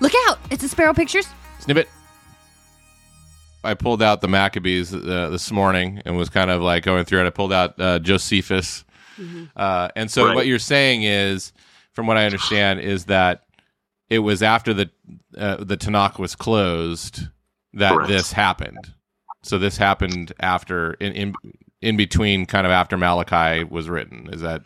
Look out! It's the Spero Pictures. Snippet. I pulled out the Maccabees uh, this morning and was kind of like going through it. I pulled out uh, Josephus, uh, and so Right. what you're saying is, from what I understand, is that it was after the uh, the Tanakh was closed that Correct. this happened. So this happened after in, in in between, kind of after Malachi was written. Is that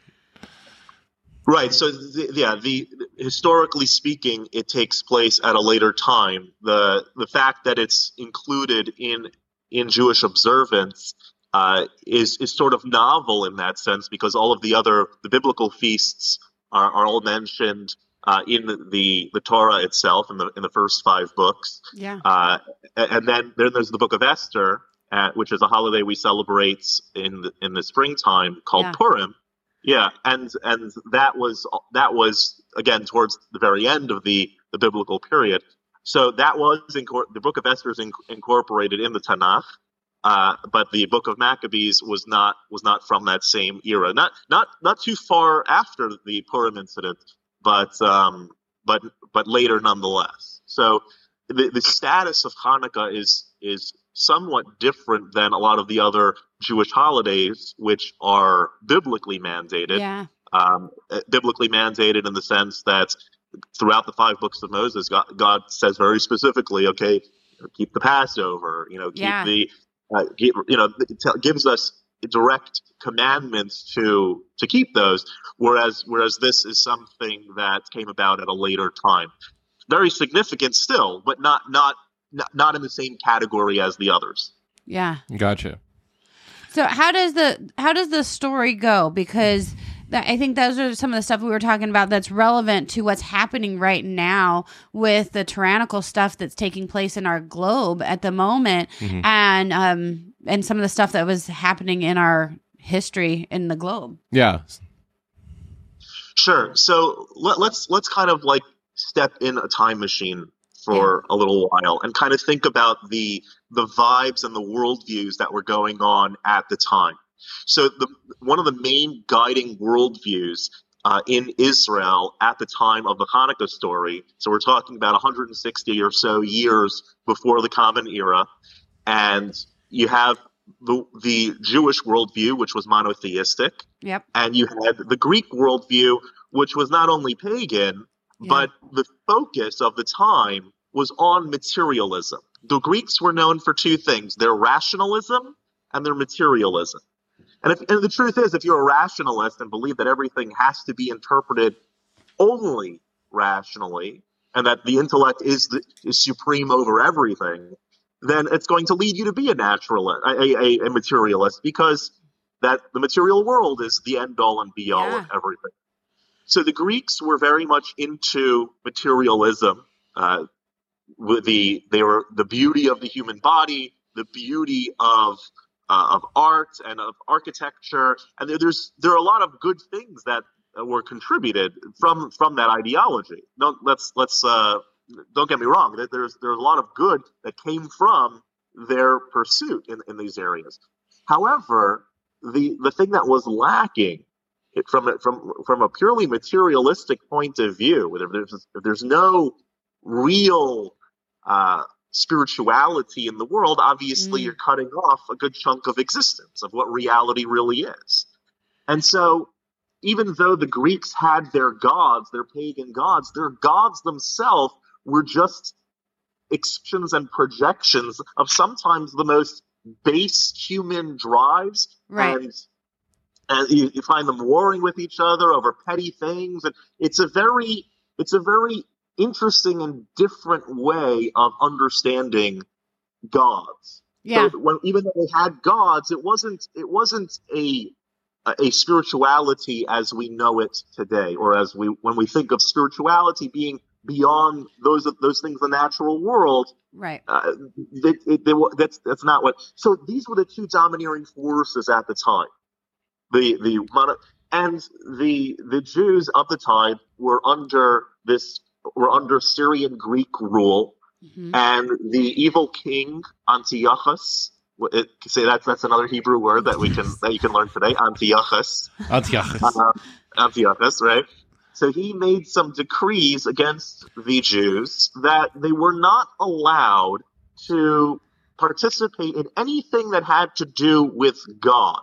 Right. So, the, yeah, the historically speaking, it takes place at a later time. the The fact that it's included in in Jewish observance uh, is is sort of novel in that sense because all of the other the biblical feasts are, are all mentioned uh, in the the Torah itself in the in the first five books. Yeah. Uh, and then, then there's the Book of Esther, uh, which is a holiday we celebrate in the, in the springtime called Yeah. Purim. Yeah, and and that was that was again towards the very end of the the biblical period. So that was the Book of Esther is in- incorporated in the Tanakh, uh, but the Book of Maccabees was not was not from that same era. Not not not too far after the Purim incident, but um, but but later nonetheless. So the, the status of Hanukkah is is somewhat different than a lot of the other Jewish holidays, which are biblically mandated. Yeah. Um, uh, biblically mandated in the sense that throughout the five books of Moses, God, God says very specifically, okay, keep the Passover, you know, keep Yeah. the, uh, keep, you know, gives us direct commandments to to keep those. Whereas whereas this is something that came about at a later time, very significant still, but not not not, not in the same category as the others. Yeah. gotcha? So how does the how does the story go? Because that, I think those are some of the stuff we were talking about that's relevant to what's happening right now with the tyrannical stuff that's taking place in our globe at the moment, Mhm. and um and some of the stuff that was happening in our history in the globe. Yeah, Sure. So let, let's let's kind of like step in a time machine for a little while and kind of think about the the vibes and the worldviews that were going on at the time. So the one of the main guiding worldviews uh, in Israel at the time of the Hanukkah story. So we're talking about 160 or so years before the Common Era, and you have the the Jewish worldview, which was monotheistic Yep. and you had the Greek worldview, which was not only pagan, Yeah. but the focus of the time was on materialism. The Greeks were known for two things their rationalism and their materialism. And, if, and the truth is, if you're a rationalist and believe that everything has to be interpreted only rationally, and that the intellect is, the, is supreme over everything, then it's going to lead you to be a naturalist, a, a, a materialist, because that the material world is the end all and be all Yeah. of everything. So the Greeks were very much into materialism. Uh, the they were the beauty of the human body, the beauty of uh, of art and of architecture, and there, there's there are a lot of good things that uh, were contributed from from that ideology. No, let's let's uh, don't get me wrong. there- There's there's a lot of good that came from their pursuit in, in these areas. However, the the thing that was lacking from from from a purely materialistic point of view, if there's if there's no real uh, spirituality in the world, obviously Mm. you're cutting off a good chunk of existence of what reality really is. And so, even though the Greeks had their gods, their pagan gods, their gods themselves were just expressions and projections of sometimes the most base human drives Right. and and you, you find them warring with each other over petty things and it's a very it's a very interesting and different way of understanding gods Yeah. so when, even though they had gods it wasn't it wasn't a a spirituality as we know it today or as we when we think of spirituality being beyond those those things in the natural world Right. uh, they, they, that's that's not what. So these were the two domineering forces at the time. The the mono, and the the Jews of the time were under this were under Syrian Greek rule, Mhm. and the evil king Antiochus. It, say that's that's another Hebrew word that we can that you can learn today. Antiochus Antiochus. um, Antiochus, right? So he made some decrees against the Jews that they were not allowed to participate in anything that had to do with God.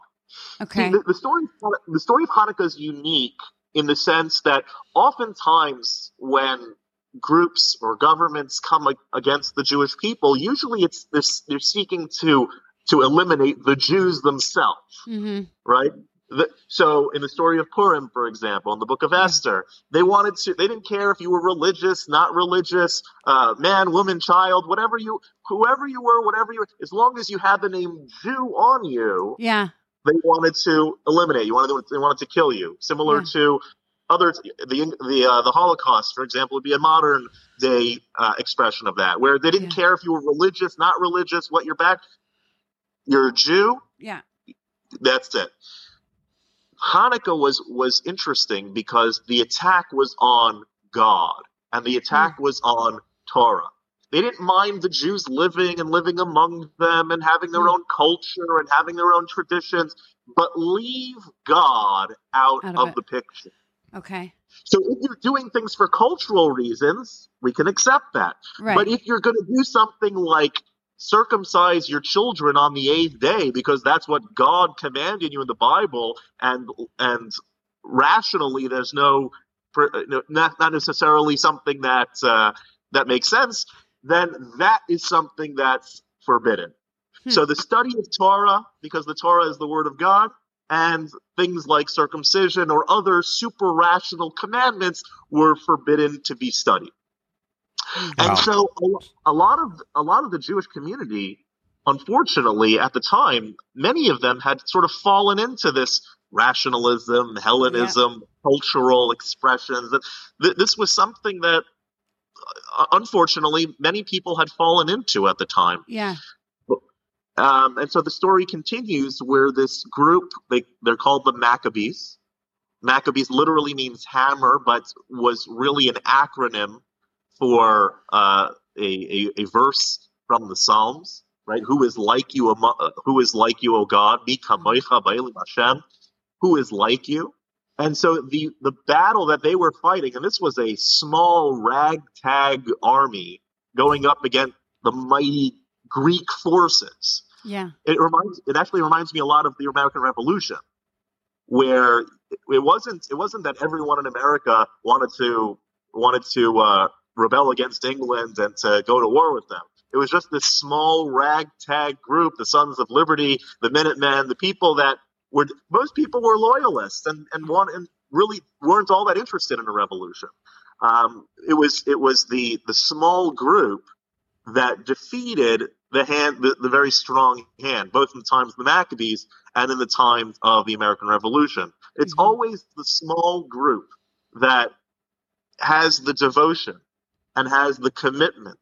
Okay. See, the, the story the story of Hanukkah is unique in the sense that oftentimes when groups or governments come against the Jewish people, usually it's they're, they're seeking to to eliminate the Jews themselves, hmm right? The, so in the story of Purim, for example, in the book of Esther, they wanted to. They didn't care if you were religious, not religious, uh, man, woman, child, whatever you, whoever you were, whatever you, were, as long as you had the name Jew on you, Yeah. they wanted to eliminate you. Wanted to, they wanted to kill you. Similar Yeah. to other the the uh, the Holocaust, for example, would be a modern day uh, expression of that, where they didn't Yeah. care if you were religious, not religious, what your back. You're a Jew. Yeah. That's it. Hanukkah was was interesting because the attack was on God and the attack was on Torah. They didn't mind the Jews living and living among them and having their Hmm. own culture and having their own traditions, but leave God out, Out of of the picture. Okay. So if you're doing things for cultural reasons, we can accept that. Right. But if you're going to do something like circumcise your children on the eighth day because that's what God commanded you in the Bible, and and rationally there's no, not not necessarily something that uh, that makes sense, then that is something that's forbidden. Hmm. So the study of Torah, because the Torah is the word of God, and things like circumcision or other super rational commandments were forbidden to be studied. Wow. And so a, a lot of a lot of the Jewish community, unfortunately, at the time, many of them had sort of fallen into this rationalism, Hellenism, cultural expressions. That th- this was something that, uh, unfortunately, many people had fallen into at the time. yeah. Um, and so the story continues where this group, they, they're called the Maccabees. Maccabees literally means hammer, but was really an acronym for uh, a, a, a verse from the Psalms, right? Who is like you, uh, who is like you, O God? Who is like you? And so the, the battle that they were fighting, and this was a small ragtag army going up against the mighty Greek forces Yeah. it reminds it actually reminds me a lot of the American Revolution, where it wasn't it wasn't that everyone in America wanted to wanted to uh, rebel against England and to go to war with them. It was just this small ragtag group, the Sons of Liberty, the Minutemen, the people that were most people were loyalists and and want and really weren't all that interested in a revolution. Um, it was it was the the small group that defeated the hand, the, the very strong hand, both in the times of the Maccabees and in the times of the American Revolution. It's Mhm. always the small group that has the devotion and has the commitment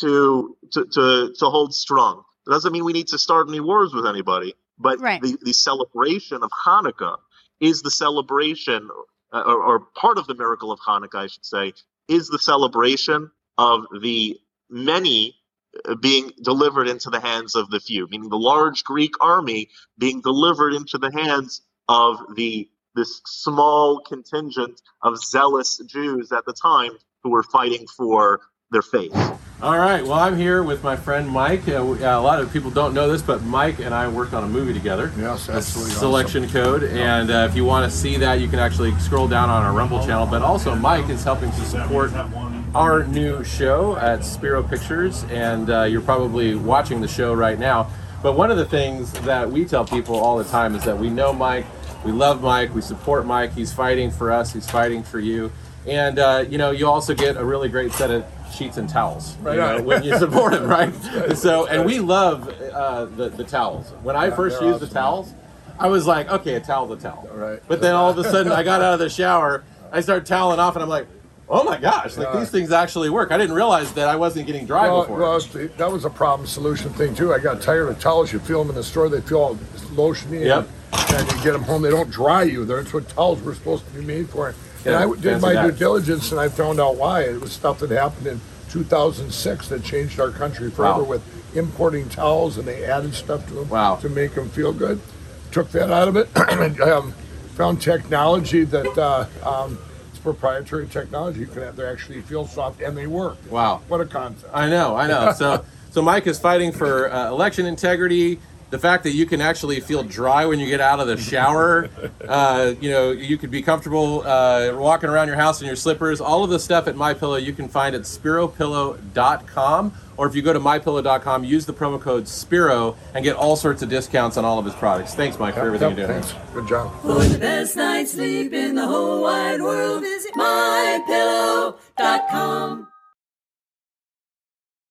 to to to, to hold strong. It doesn't mean we need to start any wars with anybody, but Right. the, the celebration of Hanukkah is the celebration, uh, or, or part of the miracle of Hanukkah, I should say, is the celebration of the many uh, being delivered into the hands of the few, meaning the large Greek army being delivered into the hands of the this small contingent of zealous Jews at the time who were fighting for their faith. All right. Well, I'm here with my friend Mike. Uh, we- uh, a lot of people don't know this, but Mike and I worked on a movie together. Yes, a absolutely awesome. Selection code, and uh, if you want to see that, you can actually scroll down on our Rumble channel. But also, Mike is helping to support our new show at Spero Pictures, and uh, you're probably watching the show right now. But one of the things that we tell people all the time is that we know Mike, we love Mike, we support Mike. He's fighting for us, he's fighting for you, and uh, you know you also get a really great set of sheets and towels you know, when you support him, right? So, and we love uh, the the towels. When I first they're used the towels, I was like, okay, a towel's a towel. Right. But then all of a sudden, I got out of the shower, I started toweling off, and I'm like, oh my gosh, like Yeah. these things actually work. I didn't realize that I wasn't getting dry Well, before. well, that was a problem solution thing too. I got tired of towels. You feel them in the store, they feel all lotiony. Yep. And, and you get them home, they don't dry you. That's what towels were supposed to be made for. And I did my due diligence and I found out why. It was stuff that happened in 2006 that changed our country forever Wow. with importing towels and they added stuff to them Wow. to make them feel good. Took that out of it and um, found technology that uh, um, proprietary technology. You can have they actually feel soft and they work. Wow. What a concept. I know, I know. So, so Mike is fighting for uh, election integrity. The fact that you can actually feel dry when you get out of the shower, uh, you know, you could be comfortable uh, walking around your house in your slippers. All of the stuff at My Pillow you can find at SperoPillow.com, or if you go to MyPillow.com, use the promo code Spero and get all sorts of discounts on all of his products. Thanks, Mike, for everything Yep, you're doing. thanks. Good job. For the best night's sleep in the whole wide world, visit mypillow.com.